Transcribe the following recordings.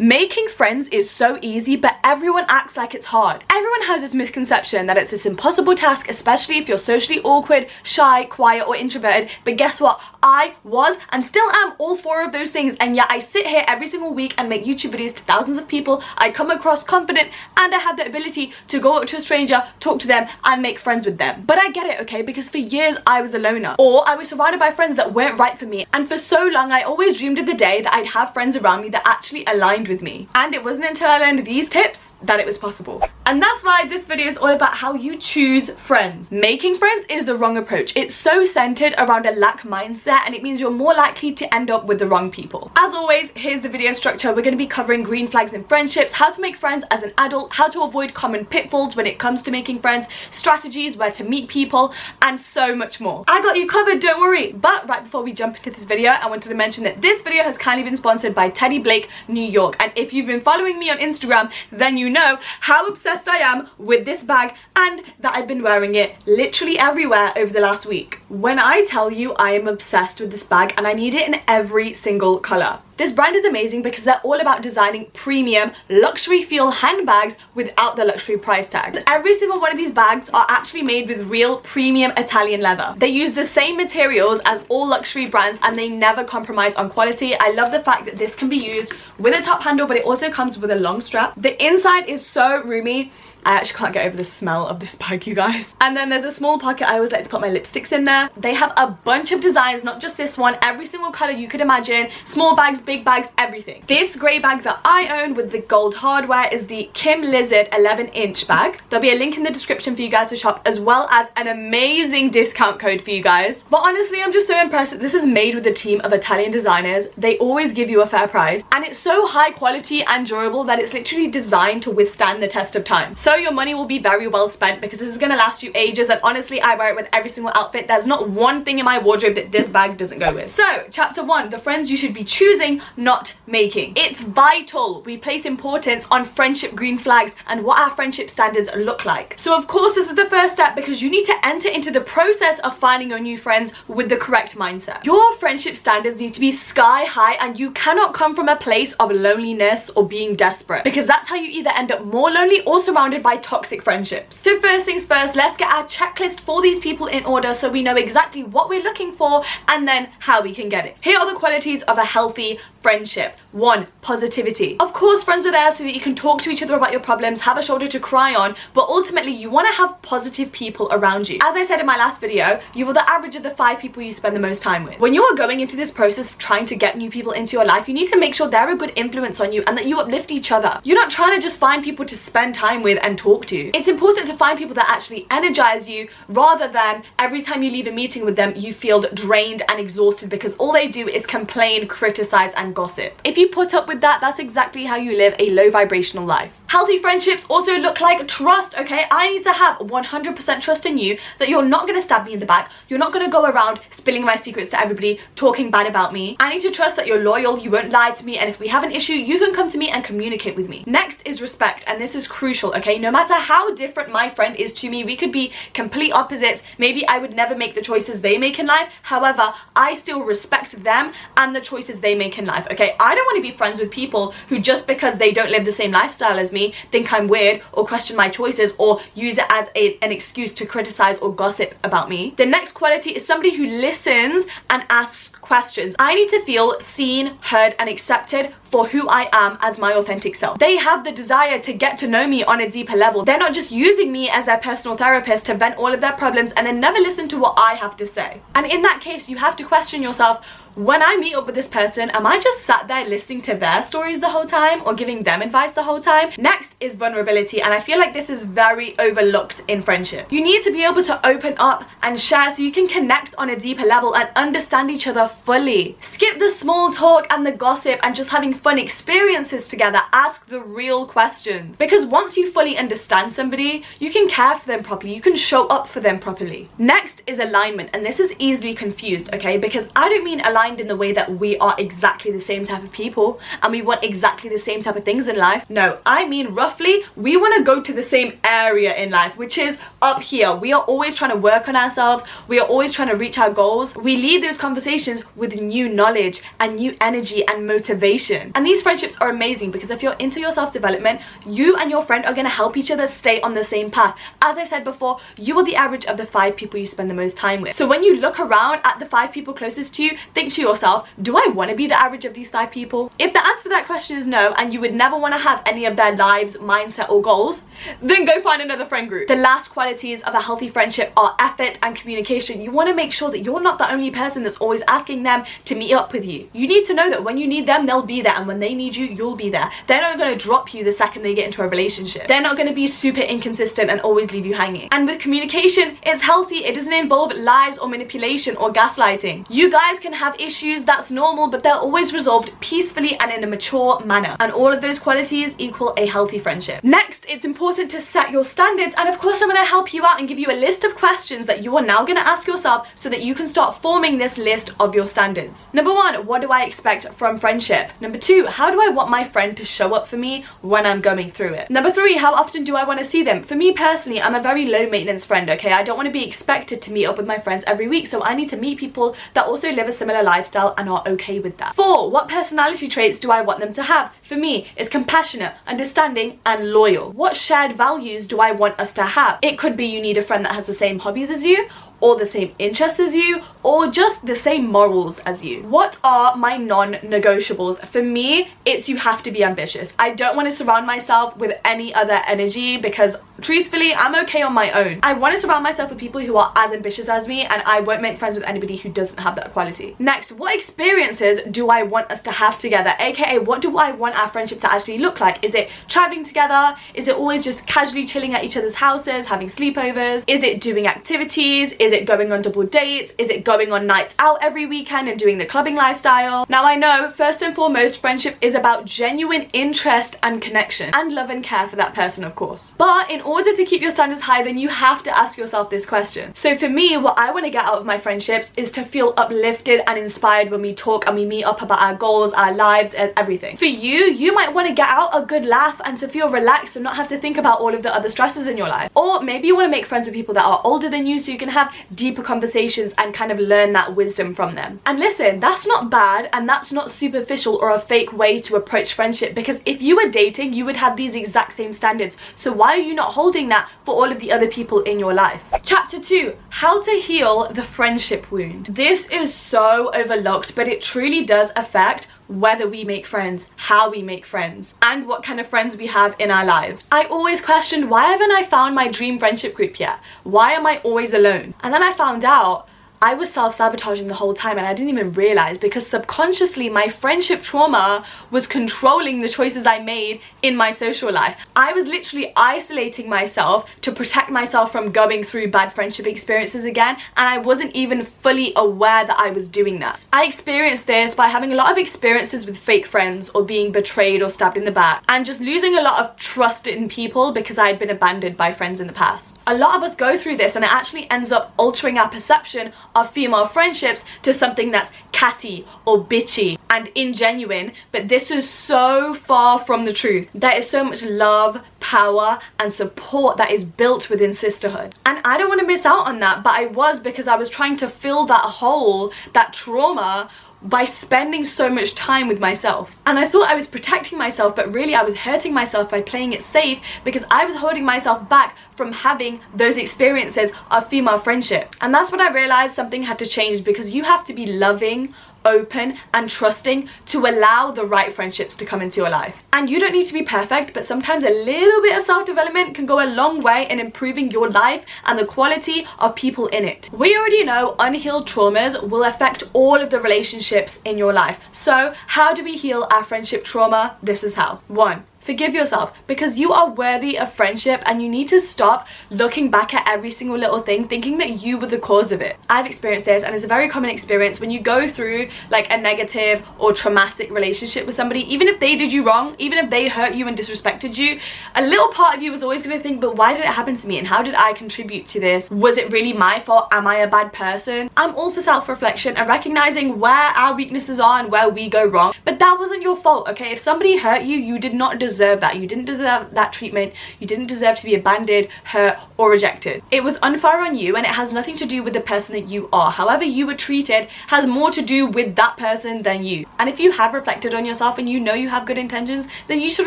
Making friends is so easy, but everyone acts like it's hard. Everyone has this misconception that it's this impossible task, especially if you're socially awkward, shy, quiet, or introverted. But guess what? I was and still am all four of those things, and yet I sit here every single week and make YouTube videos to thousands of people. I come across confident, and I have the ability to go up to a stranger, talk to them, and make friends with them. But I get it, okay? Because for years I was a loner, or I was surrounded by friends that weren't right for me. And for so long, I always dreamed of the day that I'd have friends around me that actually aligned with me. And it wasn't until I learned these tips that it was possible. And that's why this video is all about how you choose friends. Making friends is the wrong approach. It's so centered around a lack mindset and it means you're more likely to end up with the wrong people. As always, here's the video structure. We're going to be covering green flags in friendships, how to make friends as an adult, how to avoid common pitfalls when it comes to making friends, strategies, where to meet people, and so much more. I got you covered, don't worry. But right before we jump into this video, I wanted to mention that this video has kindly been sponsored by Teddy Blake New York. And if you've been following me on Instagram, then you know how obsessed I am with this bag and that I've been wearing it literally everywhere over the last week. When I tell you I am obsessed with this bag and I need it in every single colour. This brand is amazing because they're all about designing premium luxury feel handbags without the luxury price tag. Every single one of these bags are actually made with real premium Italian leather. They use the same materials as all luxury brands and they never compromise on quality. I love the fact that this can be used with a top handle but it also comes with a long strap. The inside is so roomy I actually can't get over the smell of this bag, you guys. And then there's a small pocket. I always like to put my lipsticks in there. They have a bunch of designs, not just this one. Every single color you could imagine. Small bags, big bags, everything. This grey bag that I own with the gold hardware is the Kim Lizard 11 inch bag. There'll be a link in the description for you guys to shop as well as an amazing discount code for you guys. But honestly, I'm just so impressed that this is made with a team of Italian designers. They always give you a fair price. And it's so high quality and durable that it's literally designed to withstand the test of time. So so your money will be very well spent because this is going to last you ages and honestly I wear it with every single outfit. There's not one thing in my wardrobe that this bag doesn't go with. So chapter one, the friends you should be choosing, not making. It's vital we place importance on friendship green flags and what our friendship standards look like. So of course this is the first step because you need to enter into the process of finding your new friends with the correct mindset. Your friendship standards need to be sky high and you cannot come from a place of loneliness or being desperate because that's how you either end up more lonely or surrounded by toxic friendships. So first things first, let's get our checklist for these people in order so we know exactly what we're looking for and then how we can get it. Here are the qualities of a healthy friendship. One, positivity. Of course, friends are there so that you can talk to each other about your problems, have a shoulder to cry on, but ultimately you want to have positive people around you. As I said in my last video, you are the average of the five people you spend the most time with. When you are going into this process of trying to get new people into your life, you need to make sure they're a good influence on you and that you uplift each other. You're not trying to just find people to spend time with and talk to. It's important to find people that actually energize you rather than every time you leave a meeting with them, you feel drained and exhausted because all they do is complain, criticize, and gossip. If you put up with that, that's exactly how you live a low vibrational life. Healthy friendships also look like trust, okay? I need to have 100% trust in you that you're not gonna stab me in the back. You're not gonna go around spilling my secrets to everybody, talking bad about me. I need to trust that you're loyal, you won't lie to me, and if we have an issue, you can come to me and communicate with me. Next is respect, and this is crucial, okay? No matter how different my friend is to me, we could be complete opposites. Maybe I would never make the choices they make in life. However, I still respect them and the choices they make in life, okay? I don't want to be friends with people who just because they don't live the same lifestyle as me me, think I'm weird, or question my choices, or use it as a, an excuse to criticize or gossip about me. The next quality is somebody who listens and asks questions. I need to feel seen, heard, and accepted for who I am as my authentic self. They have the desire to get to know me on a deeper level. They're not just using me as their personal therapist to vent all of their problems and then never listen to what I have to say. And in that case, you have to question yourself, when I meet up with this person, am I just sat there listening to their stories the whole time or giving them advice the whole time? Next is vulnerability and I feel like this is very overlooked in friendship. You need to be able to open up and share so you can connect on a deeper level and understand each other fully. Skip the small talk and the gossip and just having fun experiences together. Ask the real questions. Because once you fully understand somebody, you can care for them properly. You can show up for them properly. Next is alignment and this is easily confused, okay? Because I don't mean alignment aligned in the way that we are exactly the same type of people and we want exactly the same type of things in life. No, I mean roughly, we want to go to the same area in life, which is up here. We are always trying to work on ourselves. We are always trying to reach our goals. We lead those conversations with new knowledge and new energy and motivation. And these friendships are amazing because if you're into your self-development, you and your friend are going to help each other stay on the same path. As I said before, you are the average of the five people you spend the most time with. So when you look around at the five people closest to you, think to yourself, do I want to be the average of these five people? If the answer to that question is no, and you would never want to have any of their lives, mindset, or goals, then go find another friend group. The last qualities of a healthy friendship are effort and communication. You want to make sure that you're not the only person that's always asking them to meet up with you. You need to know that when you need them, they'll be there, and when they need you, you'll be there. They're not going to drop you the second they get into a relationship. They're not going to be super inconsistent and always leave you hanging. And with communication, it's healthy. It doesn't involve lies or manipulation or gaslighting. You guys can have issues, that's normal, but they're always resolved peacefully and in a mature manner. And all of those qualities equal a healthy friendship. Next, it's important to set your standards. And of course, I'm to help you out and give you a list of questions that you are now to ask yourself so that you can start forming this list of your standards. Number one, what do I expect from friendship? Number two, how do I want my friend to show up for me when I'm going through it? Number three, how often do I want to see them? For me personally, I'm a very low maintenance friend, okay? I don't want to be expected to meet up with my friends every week, so I need to meet people that also live a similar lifestyle and are okay with that. Four, what personality traits do I want them to have? For me, it's compassionate, understanding, and loyal. What shared values do I want us to have? It could be you need a friend that has the same hobbies as you, or the same interests as you or just the same morals as you. What are my non-negotiables? For me, it's you have to be ambitious. I don't want to surround myself with any other energy because truthfully, I'm okay on my own. I want to surround myself with people who are as ambitious as me and I won't make friends with anybody who doesn't have that quality. Next, what experiences do I want us to have together? AKA, what do I want our friendship to actually look like? Is it traveling together? Is it always just casually chilling at each other's houses, having sleepovers? Is it doing activities? Is it going on double dates? Is it going on nights out every weekend and doing the clubbing lifestyle? Now I know, first and foremost, friendship is about genuine interest and connection and love and care for that person, of course. But in order to keep your standards high, then you have to ask yourself this question. So for me, what I want to get out of my friendships is to feel uplifted and inspired when we talk and we meet up about our goals, our lives, and everything. For you, you might want to get out a good laugh and to feel relaxed and not have to think about all of the other stresses in your life. Or maybe you want to make friends with people that are older than you so you can have deeper conversations and kind of learn that wisdom from them. And listen, that's not bad and that's not superficial or a fake way to approach friendship because if you were dating, you would have these exact same standards. So why are you not holding that for all of the other people in your life. Chapter 2 How to Heal the Friendship Wound. This is so overlooked, but it truly does affect whether we make friends, how we make friends, and what kind of friends we have in our lives. I always questioned why haven't I found my dream friendship group yet? Why am I always alone? And then I found out I was self-sabotaging the whole time and I didn't even realize because subconsciously my friendship trauma was controlling the choices I made in my social life. I was literally isolating myself to protect myself from going through bad friendship experiences again and I wasn't even fully aware that I was doing that. I experienced this by having a lot of experiences with fake friends or being betrayed or stabbed in the back and just losing a lot of trust in people because I had been abandoned by friends in the past. A lot of us go through this and it actually ends up altering our perception of female friendships to something that's catty or bitchy and ingenuine. But this is so far from the truth. There is so much love power and support that is built within sisterhood. And i don't want to miss out on that but i was because i was trying to fill that hole that trauma by spending so much time with myself. And I thought I was protecting myself, but really I was hurting myself by playing it safe because I was holding myself back from having those experiences of female friendship. And that's when I realized something had to change because you have to be loving, open and trusting to allow the right friendships to come into your life. And you don't need to be perfect, but sometimes a little bit of self-development can go a long way in improving your life and the quality of people in it. We already know unhealed traumas will affect all of the relationships in your life. So how do we heal our friendship trauma? This is how. One, forgive yourself because you are worthy of friendship and you need to stop looking back at every single little thing thinking that you were the cause of it. I've experienced this and it's a very common experience when you go through like a negative or traumatic relationship with somebody, even if they did you wrong, even if they hurt you and disrespected you, a little part of you is always going to think, but why did it happen to me and how did I contribute to this? Was it really my fault? Am I a bad person? I'm all for self-reflection and recognizing where our weaknesses are and where we go wrong, but that wasn't your fault, okay? If somebody hurt you, you did not deserve that. You didn't deserve that treatment. You didn't deserve to be abandoned, hurt, or rejected. It was unfair on you and it has nothing to do with the person that you are. However you were treated has more to do with that person than you. And if you have reflected on yourself and you know you have good intentions, then you should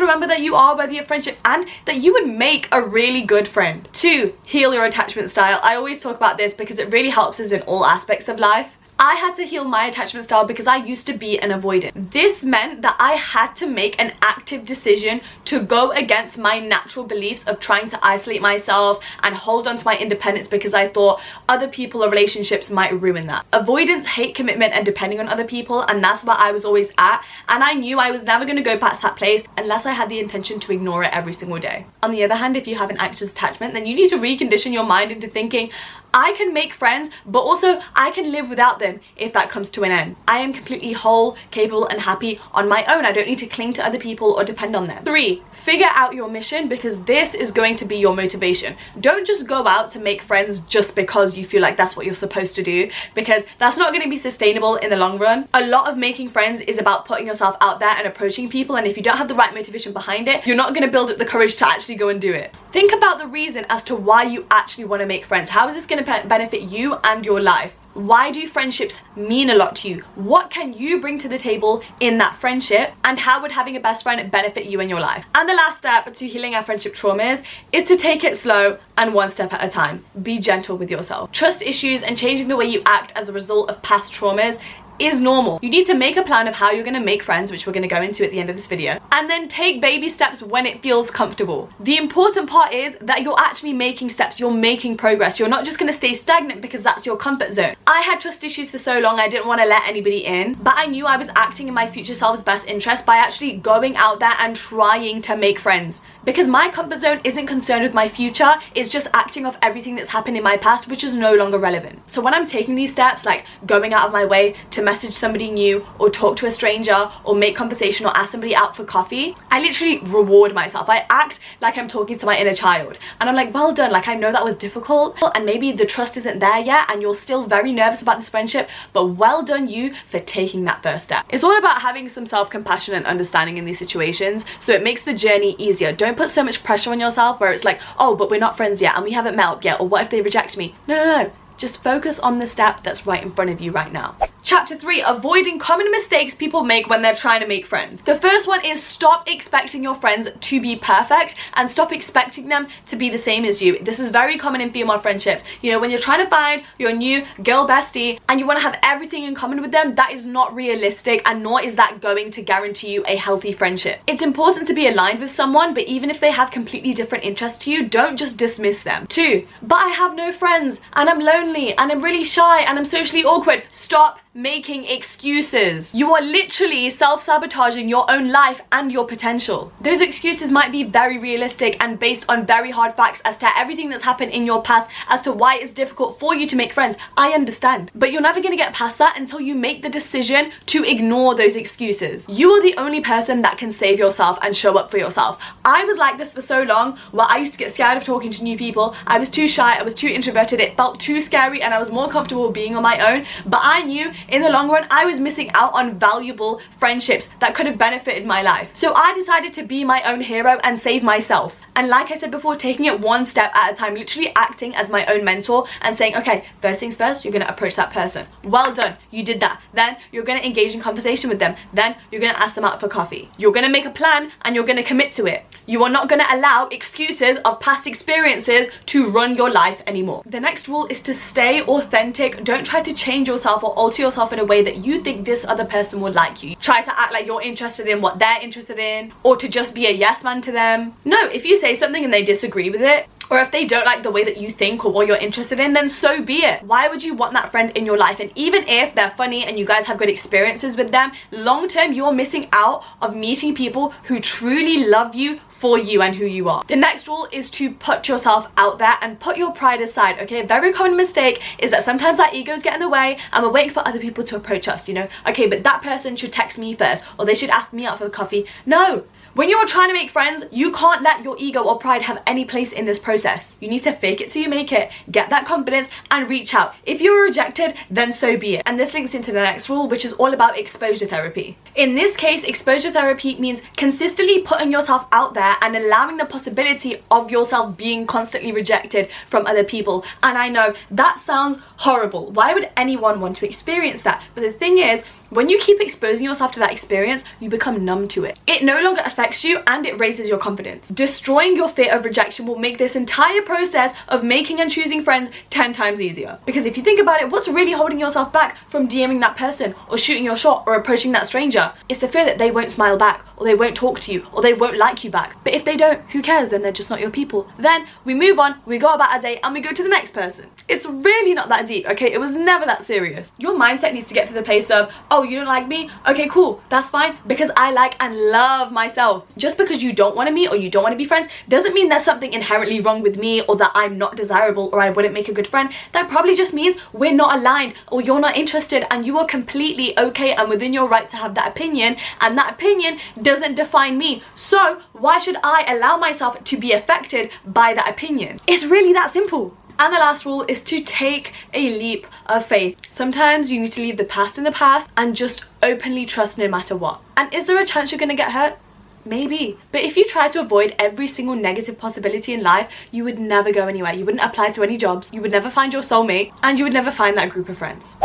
remember that you are worthy of friendship and that you would make a really good friend. Two, heal your attachment style. I always talk about this because it really helps us in all aspects of life. I had to heal my attachment style because I used to be an avoidant. This meant that I had to make an active decision to go against my natural beliefs of trying to isolate myself and hold on to my independence because I thought other people or relationships might ruin that. Avoidance, hate commitment and depending on other people and that's where I was always at and I knew I was never going to go past that place unless I had the intention to ignore it every single day. On the other hand, if you have an anxious attachment then you need to recondition your mind into thinking I can make friends, but also I can live without them if that comes to an end. I am completely whole, capable, and happy on my own. I don't need to cling to other people or depend on them. Three, figure out your mission because this is going to be your motivation. Don't just go out to make friends just because you feel like that's what you're supposed to do because that's not going to be sustainable in the long run. A lot of making friends is about putting yourself out there and approaching people and if you don't have the right motivation behind it, you're not going to build up the courage to actually go and do it. Think about the reason as to why you actually want to make friends. How is this going to benefit you and your life? Why do friendships mean a lot to you? What can you bring to the table in that friendship? And how would having a best friend benefit you in your life? And the last step to healing our friendship traumas is to take it slow and one step at a time. Be gentle with yourself. Trust issues and changing the way you act as a result of past traumas is normal. You need to make a plan of how you're going to make friends, which we're going to go into at the end of this video, and then take baby steps when it feels comfortable. The important part is that you're actually making steps, you're making progress. You're not just going to stay stagnant because that's your comfort zone. I had trust issues for so long, I didn't want to let anybody in, but I knew I was acting in my future self's best interest by actually going out there and trying to make friends because my comfort zone isn't concerned with my future it's just acting off everything that's happened in my past which is no longer relevant so when i'm taking these steps like going out of my way to message somebody new or talk to a stranger or make conversation or ask somebody out for coffee i literally reward myself i act like i'm talking to my inner child and i'm like well done like i know that was difficult and maybe the trust isn't there yet and you're still very nervous about this friendship but well done you for taking that first step it's all about having some self-compassion and understanding in these situations so it makes the journey easier don't put so much pressure on yourself where it's like, oh, but we're not friends yet and we haven't met up yet, or what if they reject me? No, no, no. Just focus on the step that's right in front of you right now. Chapter 3 Avoiding common mistakes people make when they're trying to make friends. The first one is stop expecting your friends to be perfect and stop expecting them to be the same as you. This is very common in female friendships. You know, when you're trying to find your new girl bestie and you want to have everything in common with them, that is not realistic and nor is that going to guarantee you a healthy friendship. It's important to be aligned with someone, but even if they have completely different interests to you, don't just dismiss them. Two, but I have no friends and I'm lonely and I'm really shy and I'm socially awkward. Stop making excuses. You are literally self-sabotaging your own life and your potential. Those excuses might be very realistic and based on very hard facts as to everything that's happened in your past as to why it's difficult for you to make friends. I understand. But you're never gonna get past that until you make the decision to ignore those excuses. You are the only person that can save yourself and show up for yourself. I was like this for so long where I used to get scared of talking to new people. I was too shy, I was too introverted, it felt too scary and I was more comfortable being on my own. But I knew in the long run, I was missing out on valuable friendships that could have benefited my life. So I decided to be my own hero and save myself. And like I said before, taking it one step at a time, literally acting as my own mentor and saying, okay, first things first, you're gonna approach that person. Well done, you did that. Then you're gonna engage in conversation with them. Then you're gonna ask them out for coffee. You're gonna make a plan and you're gonna commit to it. You are not gonna allow excuses of past experiences to run your life anymore. The next rule is to stay authentic. Don't try to change yourself or alter yourself in a way that you think this other person would like you. Try to act like you're interested in what they're interested in or to just be a yes man to them. No, if you say something and they disagree with it, or if they don't like the way that you think or what you're interested in, then so be it. Why would you want that friend in your life? And even if they're funny and you guys have good experiences with them, long term you're missing out of meeting people who truly love you for you and who you are. The next rule is to put yourself out there and put your pride aside, okay? A very common mistake is that sometimes our egos get in the way and we're waiting for other people to approach us, you know? Okay, but that person should text me first or they should ask me out for coffee. No, when you're trying to make friends, you can't let your ego or pride have any place in this process. You need to fake it till you make it, get that confidence, and reach out. If you're rejected, then so be it. And this links into the next rule, which is all about exposure therapy. In this case, exposure therapy means consistently putting yourself out there and allowing the possibility of yourself being constantly rejected from other people. And I know that sounds horrible. Why would anyone want to experience that? But the thing is, when you keep exposing yourself to that experience, you become numb to it. It no longer affects you and it raises your confidence. Destroying your fear of rejection will make this entire process of making and choosing friends 10 times easier. Because if you think about it, what's really holding yourself back from DMing that person or shooting your shot or approaching that stranger? It's the fear that they won't smile back or they won't talk to you or they won't like you back. But if they don't, who cares? Then they're just not your people. Then we move on, we go about our day and we go to the next person. It's really not that deep, okay? It was never that serious. Your mindset needs to get to the place of, oh, you don't like me? Okay, cool, that's fine because I like and love myself. Just because you don't want to meet or you don't want to be friends doesn't mean there's something inherently wrong with me or that I'm not desirable or I wouldn't make a good friend. That probably just means we're not aligned or you're not interested and you are completely okay and within your right to have that opinion and that opinion doesn't define me. So why should I allow myself to be affected by that opinion? It's really that simple. And the last rule is to take a leap of faith. Sometimes you need to leave the past in the past and just openly trust no matter what. And is there a chance you're gonna get hurt? Maybe. But if you try to avoid every single negative possibility in life, you would never go anywhere. You wouldn't apply to any jobs, you would never find your soulmate, and you would never find that group of friends.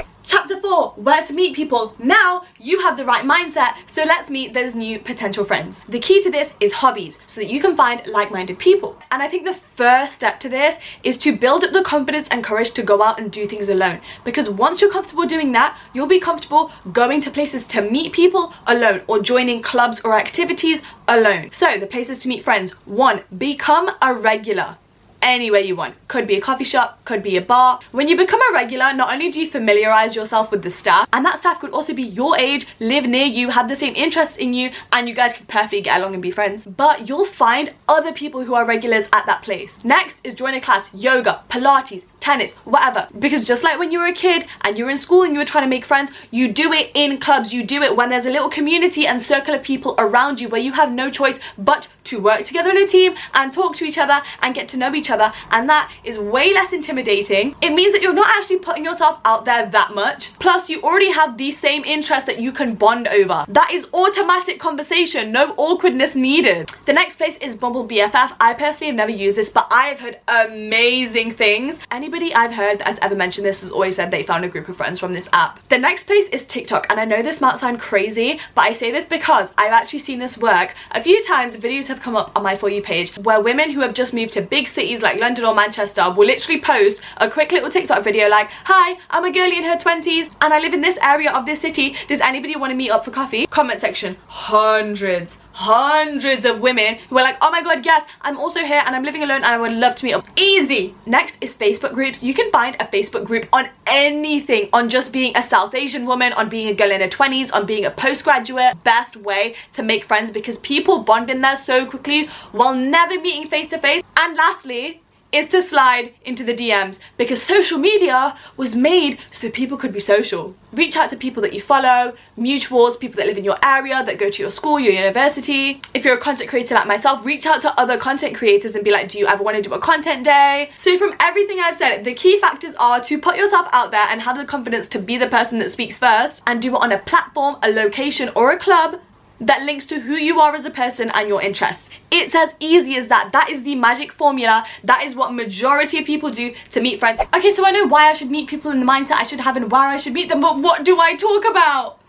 Chapter 4, where to meet people. Now you have the right mindset, so let's meet those new potential friends. The key to this is hobbies, so that you can find like-minded people. And I think the first step to this is to build up the confidence and courage to go out and do things alone. Because once you're comfortable doing that, you'll be comfortable going to places to meet people alone or joining clubs or activities alone. So the places to meet friends. One, become a regular anywhere you want. Could be a coffee shop, could be a bar. When you become a regular, not only do you familiarize yourself with the staff, and that staff could also be your age, live near you, have the same interests in you, and you guys could perfectly get along and be friends. But you'll find other people who are regulars at that place. Next is join a class, yoga, Pilates, tennis, whatever. Because just like when you were a kid and you were in school and you were trying to make friends, you do it in clubs, you do it when there's a little community and circle of people around you where you have no choice but to work together in a team and talk to each other and get to know each other and that is way less intimidating. It means that you're not actually putting yourself out there that much. Plus you already have the same interests that you can bond over. That is automatic conversation, no awkwardness needed. The next place is Bumble BFF. I personally have never used this but I have heard amazing things. Any anybody I've heard that has ever mentioned this has always said they found a group of friends from this app. The next place is TikTok and I know this might sound crazy but I say this because I've actually seen this work. A few times videos have come up on my For You page where women who have just moved to big cities like London or Manchester will literally post a quick little TikTok video like Hi, I'm a girlie in her 20s and I live in this area of this city. Does anybody want to meet up for coffee? Comment section, hundreds hundreds of women who are like oh my god yes i'm also here and i'm living alone and i would love to meet up. Easy. Next is facebook groups. You can find a facebook group on anything on just being a south asian woman on being a girl in her 20s on being a postgraduate. Best way to make friends because people bond in there so quickly while never meeting face to face. And lastly is to slide into the DMs because social media was made so people could be social. Reach out to people that you follow, mutuals, people that live in your area, that go to your school, your university. If you're a content creator like myself, reach out to other content creators and be like, do you ever want to do a content day? So from everything I've said, the key factors are to put yourself out there and have the confidence to be the person that speaks first and do it on a platform, a location or a club that links to who you are as a person and your interests. It's as easy as that. That is the magic formula. That is what majority of people do to meet friends. Okay, so I know why I should meet people in the mindset I should have and where I should meet them, but what do I talk about?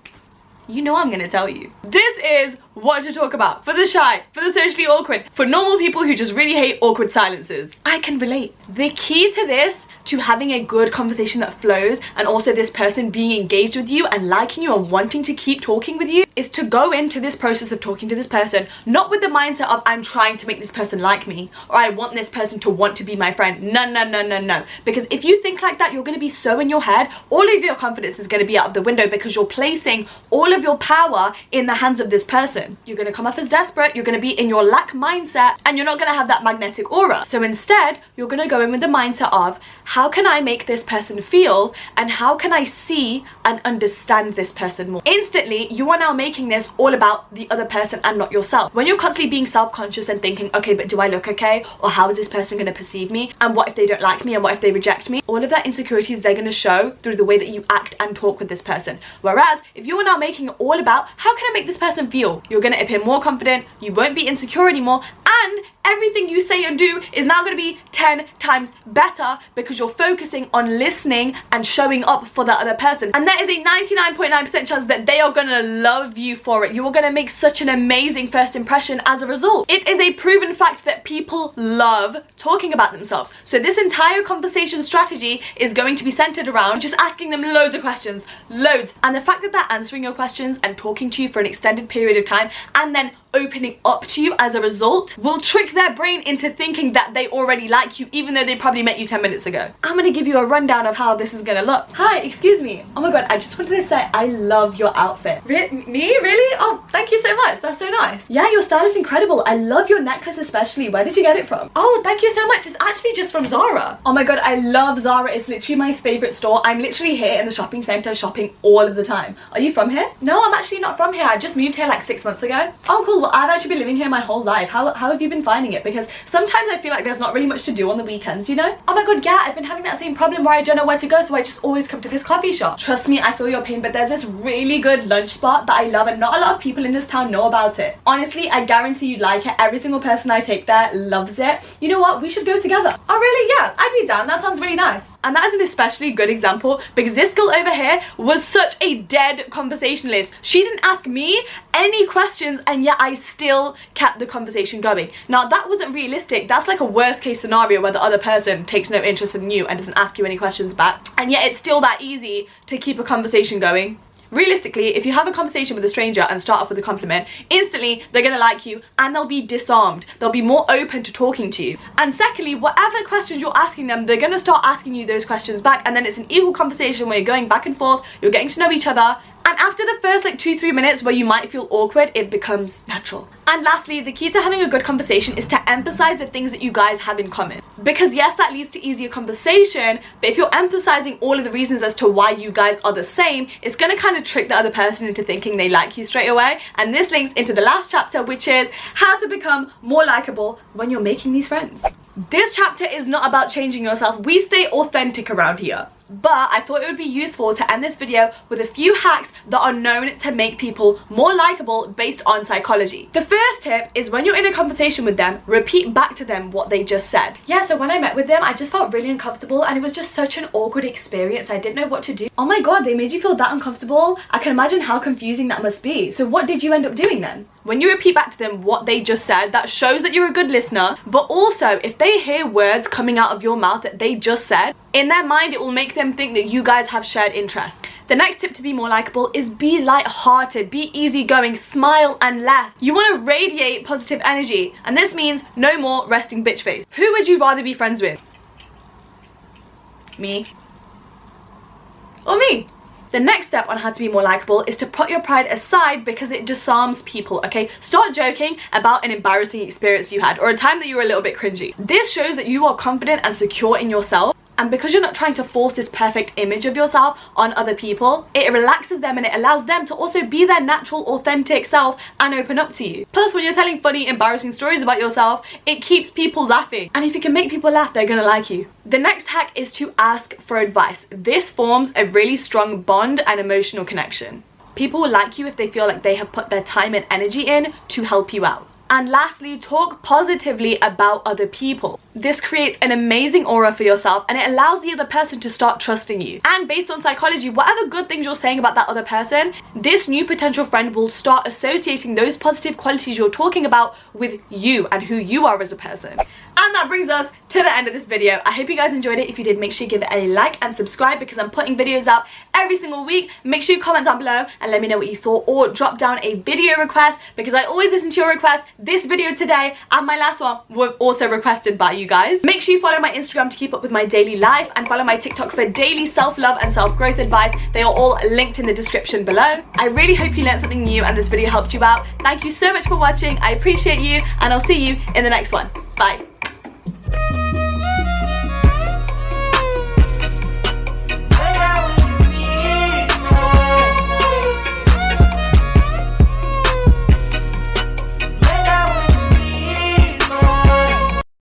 You know I'm gonna tell you. This is what to talk about for the shy, for the socially awkward, for normal people who just really hate awkward silences. I can relate. The key to this to having a good conversation that flows and also this person being engaged with you and liking you and wanting to keep talking with you is to go into this process of talking to this person not with the mindset of I'm trying to make this person like me or I want this person to want to be my friend. No, no, no, no, no. Because if you think like that, you're going to be so in your head, all of your confidence is going to be out of the window because you're placing all of your power in the hands of this person. You're going to come off as desperate, you're going to be in your lack mindset, and you're not going to have that magnetic aura. So instead, you're going to go in with the mindset of how can I make this person feel and how can I see and understand this person more. Instantly, you are now making this all about the other person and not yourself. When you're constantly being self-conscious and thinking, okay, but do I look okay? Or how is this person going to perceive me? And what if they don't like me? And what if they reject me? All of that insecurities, they're going to show through the way that you act and talk with this person. Whereas, if you are now making it all about how can I make this person feel? You're going to appear more confident, you won't be insecure anymore, and everything you say and do is now going to be 10 times better because you're focusing on listening and showing up for that other person. And there is a 99.9% chance that they are going to love you for it. You are going to make such an amazing first impression as a result. It is a proven fact that people love talking about themselves. So this entire conversation strategy is going to be centered around just asking them loads of questions, loads. And the fact that they're answering your questions and talking to you for an extended period of time and then opening up to you as a result will trick their brain into thinking that they already like you even though they probably met you 10 minutes ago. I'm gonna give you a rundown of how this is gonna look. Hi, excuse me. Oh my god, I just wanted to say I love your outfit. Re me? Really? Oh, thank you so much. That's so nice. Yeah, your style is incredible. I love your necklace especially. Where did you get it from? Oh, thank you so much. It's actually just from Zara. Oh my god, I love Zara. It's literally my favorite store. I'm literally here in the shopping center shopping all of the time. Are you from here? No, I'm actually not from here. I just moved here like six months ago. Oh, cool well I've actually been living here my whole life. How, how have you been finding it? Because sometimes I feel like there's not really much to do on the weekends, you know? Oh my god, yeah, I've been having that same problem where I don't know where to go so I just always come to this coffee shop. Trust me, I feel your pain, but there's this really good lunch spot that I love and not a lot of people in this town know about it. Honestly, I guarantee you'd like it. Every single person I take there loves it. You know what? We should go together. Oh really? Yeah, I'd be down. That sounds really nice. And that is an especially good example because this girl over here was such a dead conversationalist. She didn't ask me any questions and yet I still kept the conversation going. Now that wasn't realistic. That's like a worst case scenario where the other person takes no interest in you and doesn't ask you any questions back. And yet it's still that easy to keep a conversation going realistically if you have a conversation with a stranger and start off with a compliment instantly they're gonna like you and they'll be disarmed they'll be more open to talking to you and secondly whatever questions you're asking them they're gonna start asking you those questions back and then it's an equal conversation where you're going back and forth you're getting to know each other and after the first like two three minutes where you might feel awkward it becomes natural. And lastly the key to having a good conversation is to emphasize the things that you guys have in common. Because yes that leads to easier conversation but if you're emphasizing all of the reasons as to why you guys are the same it's to kind of trick the other person into thinking they like you straight away. And this links into the last chapter which is how to become more likable when you're making these friends. This chapter is not about changing yourself. We stay authentic around here but I thought it would be useful to end this video with a few hacks that are known to make people more likable based on psychology. The first tip is when you're in a conversation with them, repeat back to them what they just said. Yeah, so when I met with them, I just felt really uncomfortable and it was just such an awkward experience. I didn't know what to do. Oh my god, they made you feel that uncomfortable? I can imagine how confusing that must be. So what did you end up doing then? When you repeat back to them what they just said, that shows that you're a good listener. But also, if they hear words coming out of your mouth that they just said, in their mind it will make them think that you guys have shared interests. The next tip to be more likable is be light-hearted, be easygoing, smile and laugh. You want to radiate positive energy and this means no more resting bitch face. Who would you rather be friends with? Me? Or me? The next step on how to be more likable is to put your pride aside because it disarms people, okay? Start joking about an embarrassing experience you had or a time that you were a little bit cringy. This shows that you are confident and secure in yourself and because you're not trying to force this perfect image of yourself on other people it relaxes them and it allows them to also be their natural authentic self and open up to you. Plus when you're telling funny embarrassing stories about yourself it keeps people laughing. And if you can make people laugh they're gonna like you. The next hack is to ask for advice. This forms a really strong bond and emotional connection. People will like you if they feel like they have put their time and energy in to help you out And lastly, talk positively about other people. This creates an amazing aura for yourself and it allows the other person to start trusting you. And based on psychology, whatever good things you're saying about that other person, this new potential friend will start associating those positive qualities you're talking about with you and who you are as a person. And that brings us to the end of this video. I hope you guys enjoyed it. If you did, make sure you give it a like and subscribe because I'm putting videos out every single week. Make sure you comment down below and let me know what you thought or drop down a video request because I always listen to your requests. This video today and my last one were also requested by you guys. Make sure you follow my Instagram to keep up with my daily life and follow my TikTok for daily self-love and self-growth advice. They are all linked in the description below. I really hope you learned something new and this video helped you out. Thank you so much for watching. I appreciate you and I'll see you in the next one. Bye.